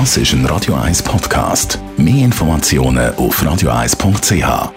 Das ist ein Radio 1 Podcast. Mehr Informationen auf radio1.ch.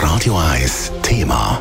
Radio 1 Thema.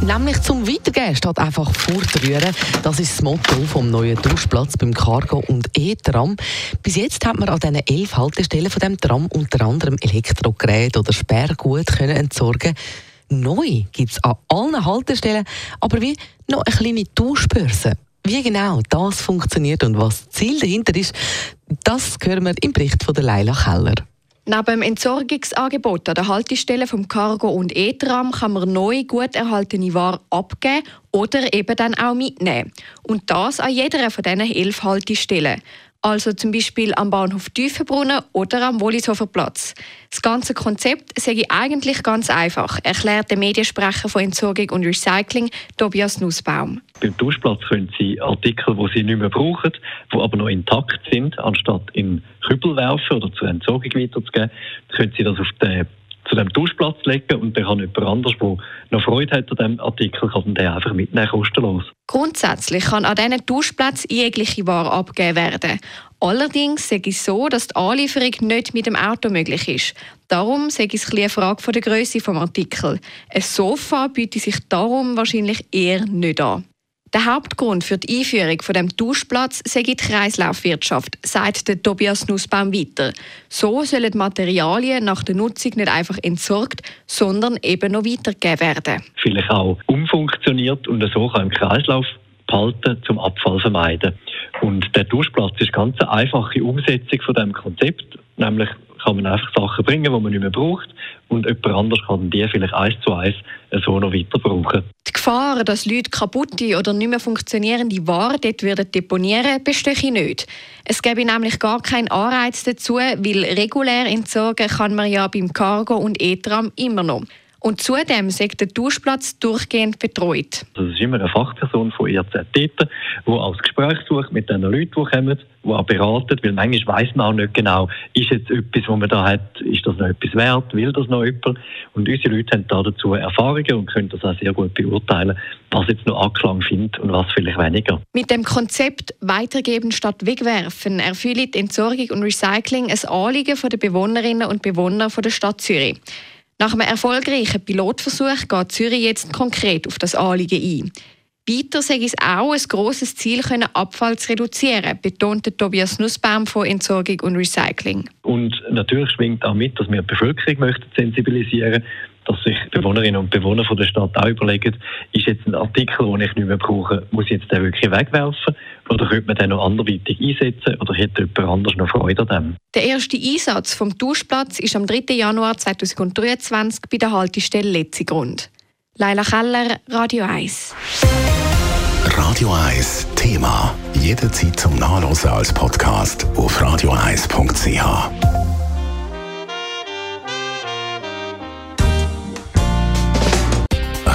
Nämlich zum Weitergehen statt einfach fortrühren. Das ist das Motto vom neuen Duschplatz beim Cargo und E-Tram. Bis jetzt hat man an diesen elf Haltestellen von dem Tram unter anderem Elektrogeräte oder Sperrgut können entsorgen Neu gibt es an allen Haltestellen aber wie noch eine kleine Duschbörse. Wie genau das funktioniert und was das Ziel dahinter ist, das hören wir im Bericht von der Leila Keller. Neben dem Entsorgungsangebot an der Haltestelle vom Cargo und E-Tram kann man neu gut erhaltene Ware abgeben oder eben dann auch mitnehmen. Und das an jeder von diesen elf Haltestellen also zum Beispiel am Bahnhof Tiefenbrunnen oder am Wollishofer Platz. Das ganze Konzept sei eigentlich ganz einfach, erklärt der Mediensprecher von Entsorgung und Recycling, Tobias Nussbaum. Beim Duschplatz können Sie Artikel, die Sie nicht mehr brauchen, die aber noch intakt sind, anstatt in Kübel werfen oder zur Entsorgung weiterzugeben, können Sie das auf den zu dem Duschplatz legen und dann kann jemand anders, der noch Freude hat an diesem Artikel, kann den einfach mitnehmen, kostenlos. Grundsätzlich kann an diesen Duschplatz jegliche Ware abgegeben werden. Allerdings sage ich so, dass die Anlieferung nicht mit dem Auto möglich ist. Darum sage ich es eine Frage der Größe des Artikels. Ein Sofa bietet sich darum wahrscheinlich eher nicht an. Der Hauptgrund für die Einführung von dem Duschplatz sei die Kreislaufwirtschaft, sagt der Tobias Nussbaum weiter. So sollen die Materialien nach der Nutzung nicht einfach entsorgt, sondern eben noch weitergegeben werden. Vielleicht auch umfunktioniert und so kann im Kreislauf behalten, zum Abfall vermeiden. Und der Duschplatz ist ganz eine einfache Umsetzung von dem Konzept, nämlich kann man einfach Sachen bringen, die man nicht mehr braucht und jemand anders kann die vielleicht eins zu eins so noch weiter brauchen. Die Gefahr, dass Leute kaputte oder nicht mehr funktionierende Waren dort würden deponieren, bestehe nicht. Es gäbe nämlich gar keinen Anreiz dazu, weil regulär entsorgen kann man ja beim Cargo und E-Tram immer noch. Und zudem sagt der Duschplatz durchgehend betreut. Es ist immer eine Fachperson von IRZ dort, die auch das Gespräch sucht mit den Leuten, die kommen, die auch beraten, weil manchmal weiss man auch nicht genau, ist jetzt etwas, was man da hat, ist das noch etwas wert, will das noch jemand? Und unsere Leute haben da dazu Erfahrungen und können das auch sehr gut beurteilen, was jetzt noch Anklang findet und was vielleicht weniger. Mit dem Konzept Weitergeben statt Wegwerfen erfüllt Entsorgung und Recycling ein Anliegen der Bewohnerinnen und Bewohner der Stadt Zürich. Nach einem erfolgreichen Pilotversuch geht Zürich jetzt konkret auf das Anliegen ein. Weiter sei es auch ein grosses Ziel, können Abfall zu reduzieren, betonte Tobias Nussbaum von Entsorgung und Recycling. Und natürlich schwingt auch mit, dass wir die Bevölkerung möchten sensibilisieren dass sich Bewohnerinnen und Bewohner von der Stadt auch überlegen, ist jetzt ein Artikel, den ich nicht mehr brauche, muss ich jetzt den wirklich wegwerfen oder könnte man den noch anderweitig einsetzen oder hätte jemand anders noch Freude an dem? Der erste Einsatz vom Duschplatz ist am 3. Januar 2023 bei der Haltestelle Letzigrund. Leila Keller, Radio 1. Radio 1 Thema. Jederzeit zum Nachlesen als Podcast auf radio1.ch.